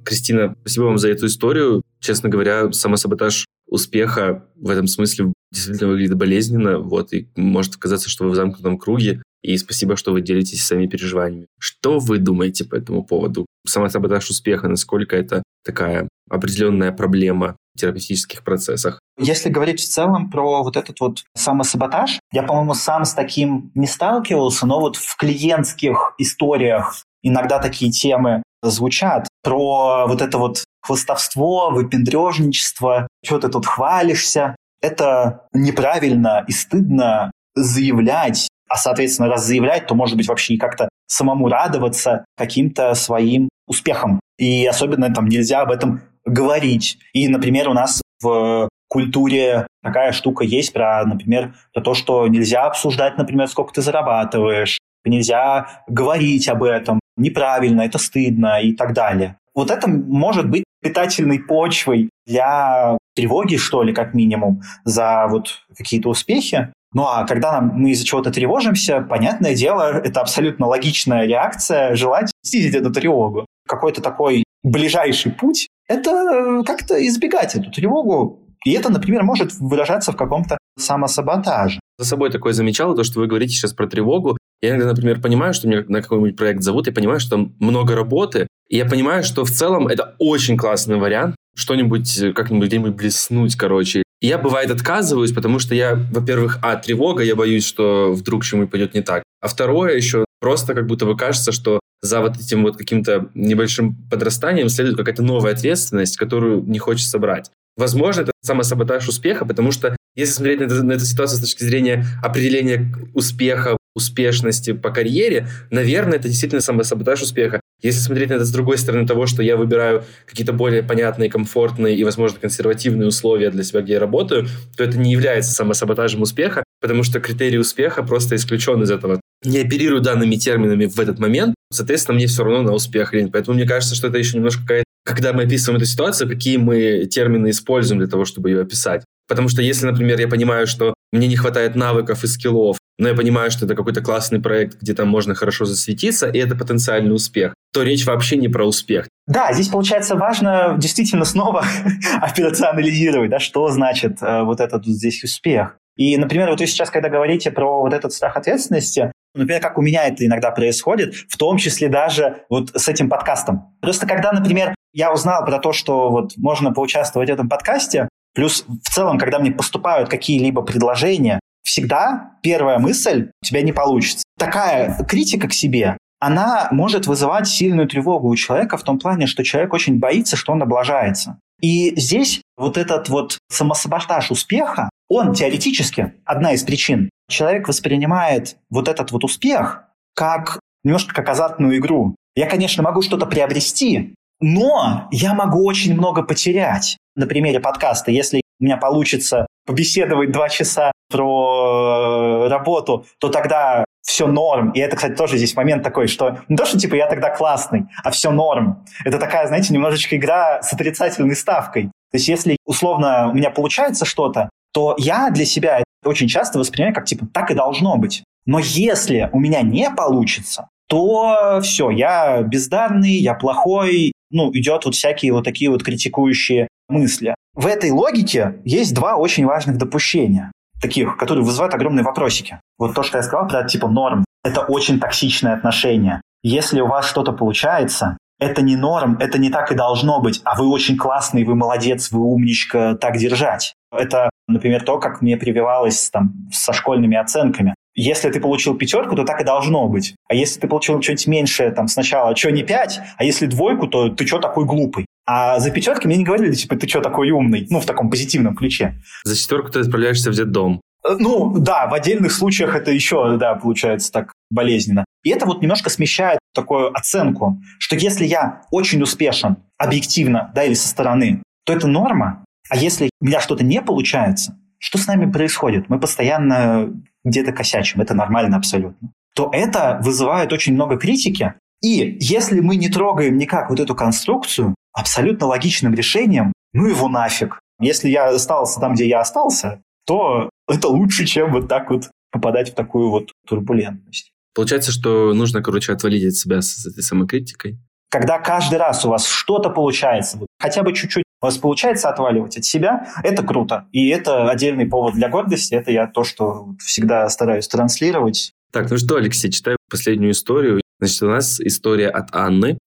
Кристина, спасибо вам за эту историю. Честно говоря, самосаботаж успеха в этом смысле действительно выглядит болезненно, вот, и может казаться, что вы в замкнутом круге, и спасибо, что вы делитесь своими переживаниями. Что вы думаете по этому поводу? Самосаботаж успеха, насколько это такая определенная проблема в терапевтических процессах? Если говорить в целом про вот этот вот самосаботаж, я, по-моему, сам с таким не сталкивался, но вот в клиентских историях иногда такие темы звучат про вот это вот хвостовство, выпендрежничество, что ты тут хвалишься. Это неправильно и стыдно заявлять, а, соответственно, раз заявлять, то, может быть, вообще и как-то самому радоваться каким-то своим успехам. И особенно там нельзя об этом говорить. И, например, у нас в культуре такая штука есть про, например, про то, что нельзя обсуждать, например, сколько ты зарабатываешь, нельзя говорить об этом, неправильно, это стыдно и так далее. Вот это может быть питательной почвой для тревоги, что ли, как минимум, за вот какие-то успехи. Ну а когда нам, мы из-за чего-то тревожимся, понятное дело, это абсолютно логичная реакция желать снизить эту тревогу. Какой-то такой ближайший путь — это как-то избегать эту тревогу. И это, например, может выражаться в каком-то самосаботаже. За собой такое замечал, то, что вы говорите сейчас про тревогу. Я иногда, например, понимаю, что меня на какой-нибудь проект зовут, и понимаю, что там много работы, и я понимаю, что в целом это очень классный вариант, что-нибудь как-нибудь где-нибудь блеснуть, короче. Я, бывает, отказываюсь, потому что я, во-первых, а, тревога, я боюсь, что вдруг чему-нибудь пойдет не так. А второе еще, просто как будто бы кажется, что за вот этим вот каким-то небольшим подрастанием следует какая-то новая ответственность, которую не хочется брать. Возможно, это самосаботаж успеха, потому что если смотреть на, это, на эту ситуацию с точки зрения определения успеха, успешности по карьере, наверное, это действительно самосаботаж успеха. Если смотреть на это с другой стороны того, что я выбираю какие-то более понятные, комфортные и, возможно, консервативные условия для себя, где я работаю, то это не является самосаботажем успеха, потому что критерий успеха просто исключен из этого. Не оперирую данными терминами в этот момент, соответственно, мне все равно на успех лень. Поэтому мне кажется, что это еще немножко какая-то когда мы описываем эту ситуацию, какие мы термины используем для того, чтобы ее описать. Потому что если, например, я понимаю, что мне не хватает навыков и скиллов, но я понимаю, что это какой-то классный проект, где там можно хорошо засветиться, и это потенциальный успех, то речь вообще не про успех. Да, здесь, получается, важно действительно снова операционализировать, да, что значит э, вот этот здесь успех. И, например, вот вы сейчас, когда говорите про вот этот страх ответственности, например, как у меня это иногда происходит, в том числе даже вот с этим подкастом. Просто когда, например, я узнал про то, что вот можно поучаствовать в этом подкасте, плюс в целом, когда мне поступают какие-либо предложения, всегда первая мысль – у тебя не получится. Такая критика к себе, она может вызывать сильную тревогу у человека в том плане, что человек очень боится, что он облажается. И здесь вот этот вот самосаботаж успеха, он теоретически одна из причин. Человек воспринимает вот этот вот успех как немножко как азартную игру. Я, конечно, могу что-то приобрести, но я могу очень много потерять. На примере подкаста, если у меня получится побеседовать два часа про э, работу, то тогда все норм. И это, кстати, тоже здесь момент такой, что не то, что типа я тогда классный, а все норм. Это такая, знаете, немножечко игра с отрицательной ставкой. То есть если условно у меня получается что-то, то я для себя это очень часто воспринимаю как типа так и должно быть. Но если у меня не получится, то все, я бездарный, я плохой, ну, идет вот всякие вот такие вот критикующие мысли. В этой логике есть два очень важных допущения, таких, которые вызывают огромные вопросики. Вот то, что я сказал про типа норм, это очень токсичное отношение. Если у вас что-то получается, это не норм, это не так и должно быть, а вы очень классный, вы молодец, вы умничка, так держать. Это, например, то, как мне прививалось там со школьными оценками. Если ты получил пятерку, то так и должно быть. А если ты получил что-нибудь меньшее, там сначала, что не пять, а если двойку, то ты что такой глупый? А за пятерки мне не говорили, типа, ты что такой умный? Ну, в таком позитивном ключе. За четверку ты отправляешься в детдом. Э, ну, да, в отдельных случаях это еще, да, получается так болезненно. И это вот немножко смещает такую оценку, что если я очень успешен объективно, да, или со стороны, то это норма. А если у меня что-то не получается, что с нами происходит? Мы постоянно где-то косячим, это нормально абсолютно. То это вызывает очень много критики. И если мы не трогаем никак вот эту конструкцию, абсолютно логичным решением, ну его нафиг. Если я остался там, где я остался, то это лучше, чем вот так вот попадать в такую вот турбулентность. Получается, что нужно, короче, отвалить от себя с этой самокритикой. Когда каждый раз у вас что-то получается, хотя бы чуть-чуть у вас получается отваливать от себя, это круто. И это отдельный повод для гордости. Это я то, что всегда стараюсь транслировать. Так, ну что, Алексей, читаю последнюю историю. Значит, у нас история от Анны.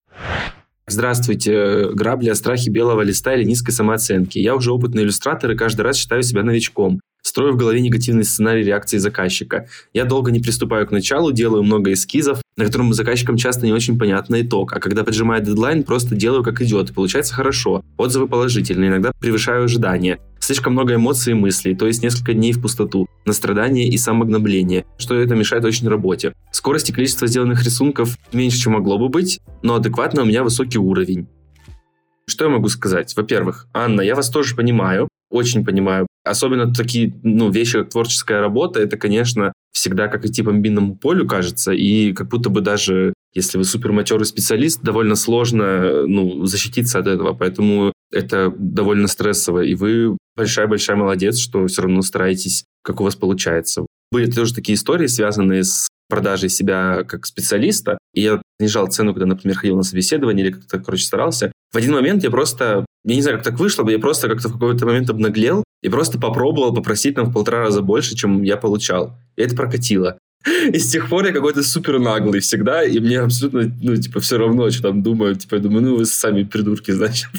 Здравствуйте. Грабли о страхе белого листа или низкой самооценки. Я уже опытный иллюстратор и каждый раз считаю себя новичком. Строю в голове негативный сценарий реакции заказчика. Я долго не приступаю к началу, делаю много эскизов, на котором заказчикам часто не очень понятный итог. А когда поджимает дедлайн, просто делаю как идет. И получается хорошо. Отзывы положительные, иногда превышаю ожидания. Слишком много эмоций и мыслей, то есть несколько дней в пустоту, на страдания и самогнобление, что это мешает очень работе. Скорость и количество сделанных рисунков меньше, чем могло бы быть, но адекватно у меня высокий уровень. Что я могу сказать? Во-первых, Анна, я вас тоже понимаю, очень понимаю. Особенно такие ну, вещи, как творческая работа, это, конечно, всегда как идти по минному полю, кажется, и как будто бы даже если вы суперматерый специалист, довольно сложно ну, защититься от этого, поэтому это довольно стрессово, и вы большая-большая молодец, что все равно стараетесь, как у вас получается. Были тоже такие истории, связанные с продажей себя как специалиста, и я снижал цену, когда, например, ходил на собеседование или как-то, короче, старался. В один момент я просто, я не знаю, как так вышло, я просто как-то в какой-то момент обнаглел и просто попробовал попросить там в полтора раза больше, чем я получал. И это прокатило. И с тех пор я какой-то супер наглый всегда, и мне абсолютно, ну, типа, все равно, что там думаю, типа, я думаю, ну, вы сами придурки, значит.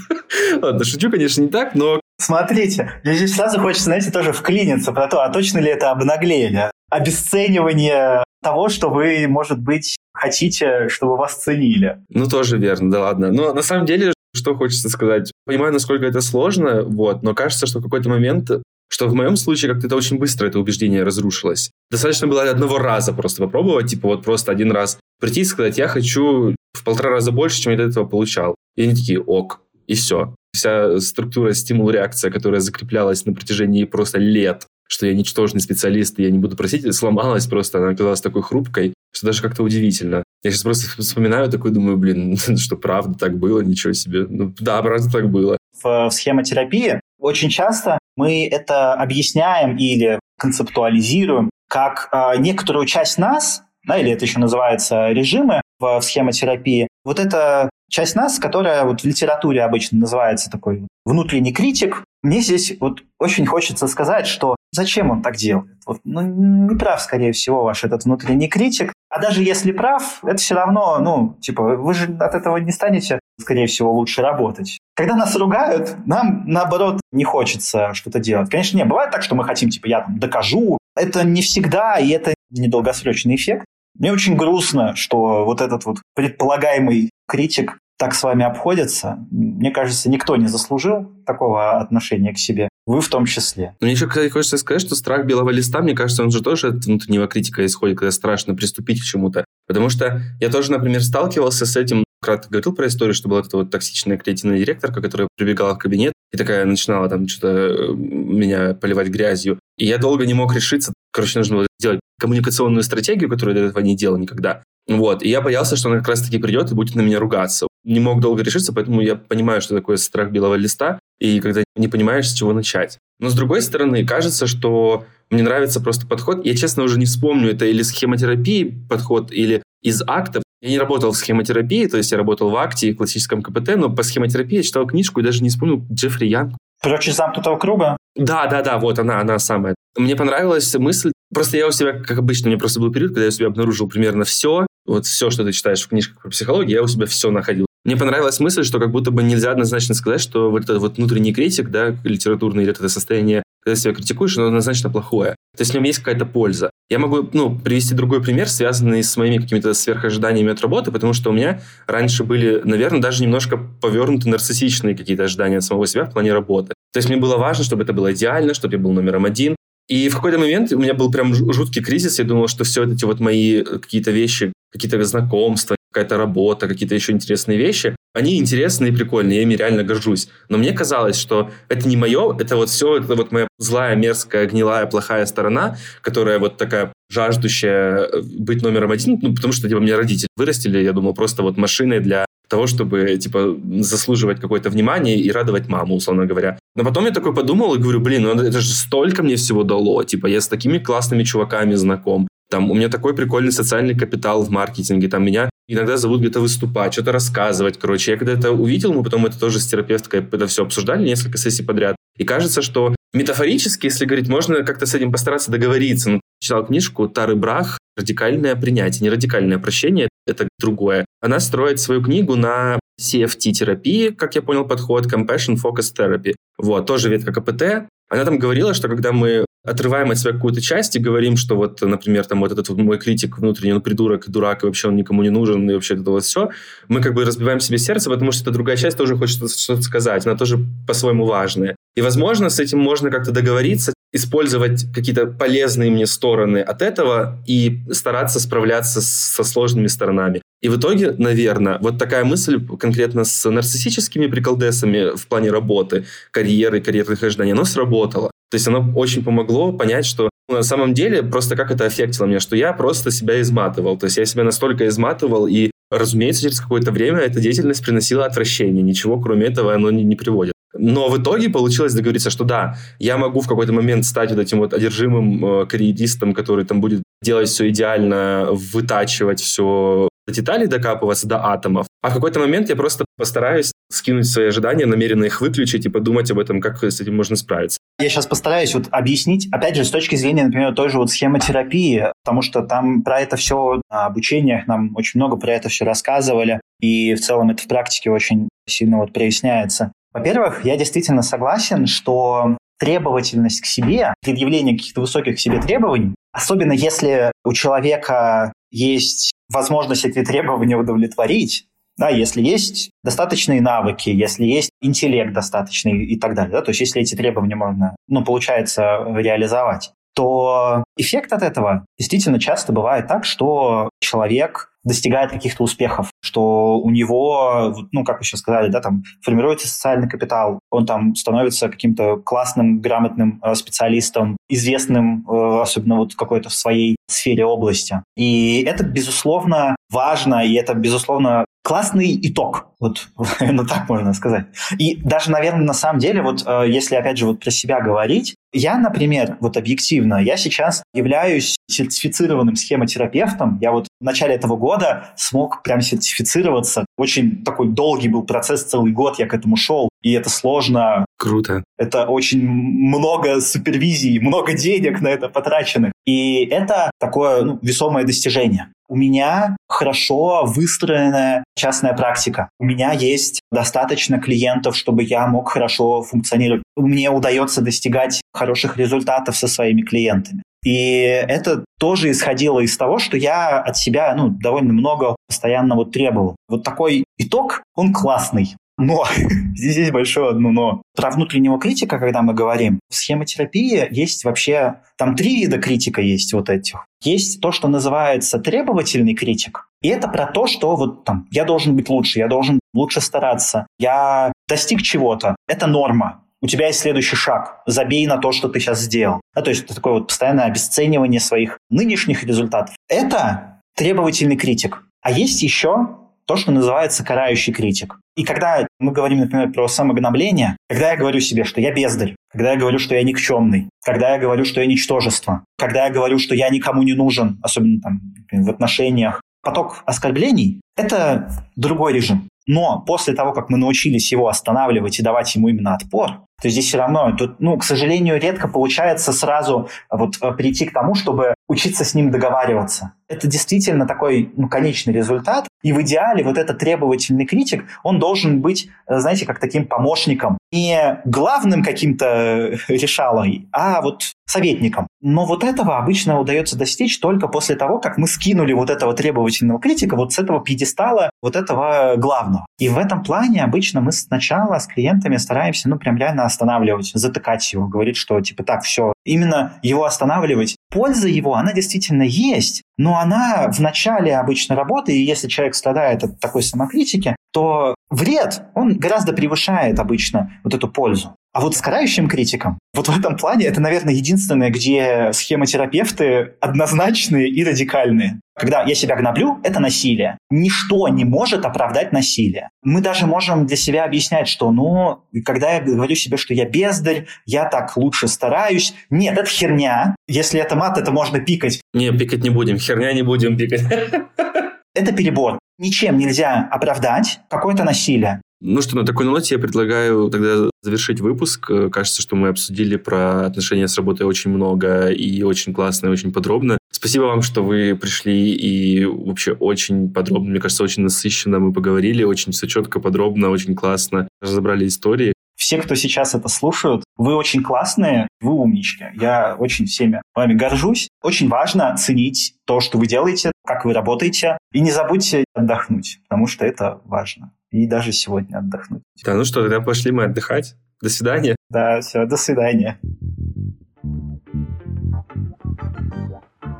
Ладно, шучу, конечно, не так, но... Смотрите, мне здесь сразу хочется, знаете, тоже вклиниться про то, а точно ли это обнагление? Обесценивание того, что вы, может быть, хотите, чтобы вас ценили. Ну, тоже верно, да ладно. Но на самом деле, что хочется сказать? Понимаю, насколько это сложно, вот, но кажется, что в какой-то момент что в моем случае как-то это очень быстро, это убеждение разрушилось. Достаточно было одного раза просто попробовать, типа вот просто один раз прийти и сказать, я хочу в полтора раза больше, чем я до этого получал. И они такие, ок, и все. Вся структура стимул-реакция, которая закреплялась на протяжении просто лет, что я ничтожный специалист, и я не буду просить, сломалась просто, она оказалась такой хрупкой, что даже как-то удивительно. Я сейчас просто вспоминаю, такой думаю, блин, что правда так было, ничего себе. Ну да, правда так было. В, в схемотерапии очень часто мы это объясняем или концептуализируем как э, некоторую часть нас, да, или это еще называется режимы в, в схемотерапии, вот это часть нас, которая вот в литературе обычно называется такой внутренний критик. Мне здесь вот очень хочется сказать, что зачем он так делает? Вот, ну, не прав, скорее всего, ваш этот внутренний критик. А даже если прав, это все равно, ну, типа, вы же от этого не станете, скорее всего, лучше работать. Когда нас ругают, нам, наоборот, не хочется что-то делать. Конечно, не, бывает так, что мы хотим, типа, я там докажу. Это не всегда, и это недолгосрочный эффект. Мне очень грустно, что вот этот вот предполагаемый критик так с вами обходится. Мне кажется, никто не заслужил такого отношения к себе. Вы в том числе. Мне еще, кстати, хочется сказать, что страх белого листа, мне кажется, он же тоже от внутреннего критика исходит, когда страшно приступить к чему-то. Потому что я тоже, например, сталкивался с этим кратко говорил про историю, что была эта вот токсичная креативная директорка, которая прибегала в кабинет и такая начинала там что-то э, меня поливать грязью. И я долго не мог решиться. Короче, нужно было сделать коммуникационную стратегию, которую я до этого не делал никогда. Вот. И я боялся, что она как раз-таки придет и будет на меня ругаться. Не мог долго решиться, поэтому я понимаю, что такое страх белого листа, и когда не понимаешь, с чего начать. Но с другой стороны, кажется, что мне нравится просто подход. Я, честно, уже не вспомню, это или схемотерапии подход, или из актов. Я не работал в схемотерапии, то есть я работал в акте и классическом КПТ, но по схемотерапии я читал книжку и даже не вспомнил Джеффри Янг. Прочь из замкнутого круга? Да, да, да, вот она, она самая. Мне понравилась мысль, просто я у себя, как обычно, у меня просто был период, когда я у себя обнаружил примерно все, вот все, что ты читаешь в книжках про психологию, я у себя все находил. Мне понравилась мысль, что как будто бы нельзя однозначно сказать, что вот этот вот внутренний критик, да, литературный, или это состояние когда себя критикуешь, оно однозначно плохое. То есть в нем есть какая-то польза. Я могу ну, привести другой пример, связанный с моими какими-то сверхожиданиями от работы, потому что у меня раньше были, наверное, даже немножко повернуты нарциссичные какие-то ожидания от самого себя в плане работы. То есть мне было важно, чтобы это было идеально, чтобы я был номером один. И в какой-то момент у меня был прям жуткий кризис. Я думал, что все эти вот мои какие-то вещи, какие-то знакомства, какая-то работа, какие-то еще интересные вещи, они интересные и прикольные, я ими реально горжусь. Но мне казалось, что это не мое, это вот все, это вот моя злая, мерзкая, гнилая, плохая сторона, которая вот такая жаждущая э, быть номером один, ну, потому что типа, меня родители вырастили, я думал, просто вот машиной для того, чтобы, типа, заслуживать какое-то внимание и радовать маму, условно говоря. Но потом я такой подумал и говорю, блин, ну это же столько мне всего дало, типа, я с такими классными чуваками знаком, там у меня такой прикольный социальный капитал в маркетинге, там меня иногда зовут где-то выступать, что-то рассказывать, короче. Я когда это увидел, мы потом это тоже с терапевткой это все обсуждали несколько сессий подряд. И кажется, что метафорически, если говорить, можно как-то с этим постараться договориться. Ну, читал книжку Тары Брах «Радикальное принятие». Не радикальное прощение, это другое. Она строит свою книгу на CFT-терапии, как я понял подход, Compassion Focus Therapy. Вот, тоже ветка КПТ. Она там говорила, что когда мы отрываем от себя какую-то часть и говорим, что вот, например, там вот этот вот мой критик внутренний, он придурок, дурак, и вообще он никому не нужен, и вообще это вот все, мы как бы разбиваем себе сердце, потому что эта другая часть тоже хочет что-то сказать, она тоже по-своему важная. И, возможно, с этим можно как-то договориться, использовать какие-то полезные мне стороны от этого и стараться справляться со сложными сторонами. И в итоге, наверное, вот такая мысль конкретно с нарциссическими приколдесами в плане работы, карьеры, карьерных ожиданий, она сработала. То есть оно очень помогло понять, что на самом деле просто как это аффектило меня, что я просто себя изматывал. То есть я себя настолько изматывал, и, разумеется, через какое-то время эта деятельность приносила отвращение. Ничего, кроме этого, оно не, не приводит. Но в итоге получилось договориться, что да, я могу в какой-то момент стать вот этим вот одержимым э, карьеристом, который там будет делать все идеально, вытачивать все деталей докапываться до атомов, а в какой-то момент я просто постараюсь скинуть свои ожидания, намеренно их выключить и подумать об этом, как с этим можно справиться. Я сейчас постараюсь вот объяснить, опять же, с точки зрения, например, той же вот схемотерапии, потому что там про это все на обучениях нам очень много про это все рассказывали, и в целом это в практике очень сильно вот проясняется. Во-первых, я действительно согласен, что требовательность к себе, предъявление каких-то высоких к себе требований, особенно если у человека есть возможность эти требования удовлетворить, да, если есть достаточные навыки, если есть интеллект достаточный и так далее, да, то есть если эти требования можно, ну, получается реализовать, то эффект от этого действительно часто бывает так, что человек достигает каких-то успехов, что у него, ну, как вы сейчас сказали, да, там формируется социальный капитал, он там становится каким-то классным, грамотным э, специалистом, известным, э, особенно вот какой-то в своей сфере области. И это, безусловно, важно, и это, безусловно, классный итог. Вот, ну так можно сказать. И даже, наверное, на самом деле, вот э, если, опять же, вот про себя говорить, я, например, вот объективно, я сейчас являюсь сертифицированным схемотерапевтом. Я вот в начале этого года смог прям сертифицироваться. Очень такой долгий был процесс, целый год я к этому шел. И это сложно. Круто. Это очень много супервизий, много денег на это потраченных. И это такое ну, весомое достижение. У меня хорошо выстроенная частная практика. У меня есть достаточно клиентов, чтобы я мог хорошо функционировать. Мне удается достигать хороших результатов со своими клиентами. И это тоже исходило из того, что я от себя ну, довольно много постоянно вот требовал. Вот такой итог, он классный. Но здесь есть большое одно но. Про внутреннего критика, когда мы говорим, в схемотерапии есть вообще, там три вида критика есть вот этих. Есть то, что называется требовательный критик. И это про то, что вот там я должен быть лучше, я должен лучше стараться, я достиг чего-то. Это норма у тебя есть следующий шаг. Забей на то, что ты сейчас сделал. Да, то есть это такое вот постоянное обесценивание своих нынешних результатов. Это требовательный критик. А есть еще то, что называется карающий критик. И когда мы говорим, например, про самогнобление, когда я говорю себе, что я бездарь, когда я говорю, что я никчемный, когда я говорю, что я ничтожество, когда я говорю, что я никому не нужен, особенно там в отношениях, поток оскорблений – это другой режим. Но после того, как мы научились его останавливать и давать ему именно отпор, То здесь все равно, тут, ну, к сожалению, редко получается сразу вот э, прийти к тому, чтобы учиться с ним договариваться. Это действительно такой ну, конечный результат. И в идеале вот этот требовательный критик, он должен быть, э, знаете, как таким помощником. Не главным каким-то решалой, а вот советником. Но вот этого обычно удается достичь только после того, как мы скинули вот этого требовательного критика вот с этого пьедестала, вот этого главного. И в этом плане обычно мы сначала с клиентами стараемся, ну, прям реально останавливать, затыкать его, говорить, что, типа, так, все, именно его останавливать. Польза его, она действительно есть, но она в начале обычно работы, и если человек страдает от такой самокритики, то вред, он гораздо превышает обычно вот эту пользу. А вот с карающим критиком, вот в этом плане это, наверное, единственное, где схемотерапевты однозначные и радикальные. Когда я себя гноблю, это насилие. Ничто не может оправдать насилие. Мы даже можем для себя объяснять, что, ну, когда я говорю себе, что я бездарь, я так лучше стараюсь. Нет, это херня. Если это мат, это можно пикать. Не, пикать не будем, херня не будем пикать. Это перебор. Ничем нельзя оправдать какое-то насилие. Ну что, на такой ноте я предлагаю тогда завершить выпуск. Кажется, что мы обсудили про отношения с работой очень много и очень классно, и очень подробно. Спасибо вам, что вы пришли и вообще очень подробно, мне кажется, очень насыщенно мы поговорили, очень все четко, подробно, очень классно разобрали истории. Все, кто сейчас это слушают, вы очень классные, вы умнички. Я очень всеми вами горжусь. Очень важно ценить то, что вы делаете, как вы работаете. И не забудьте отдохнуть, потому что это важно и даже сегодня отдохнуть. Да, ну что, тогда пошли мы отдыхать. До свидания. Да, все, до свидания.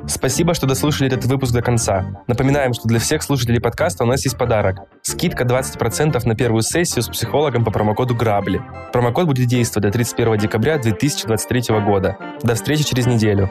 Спасибо, что дослушали этот выпуск до конца. Напоминаем, что для всех слушателей подкаста у нас есть подарок. Скидка 20% на первую сессию с психологом по промокоду «Грабли». Промокод будет действовать до 31 декабря 2023 года. До встречи через неделю.